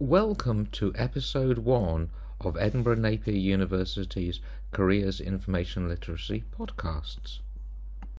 Welcome to episode one of Edinburgh Napier University's Careers Information Literacy podcasts.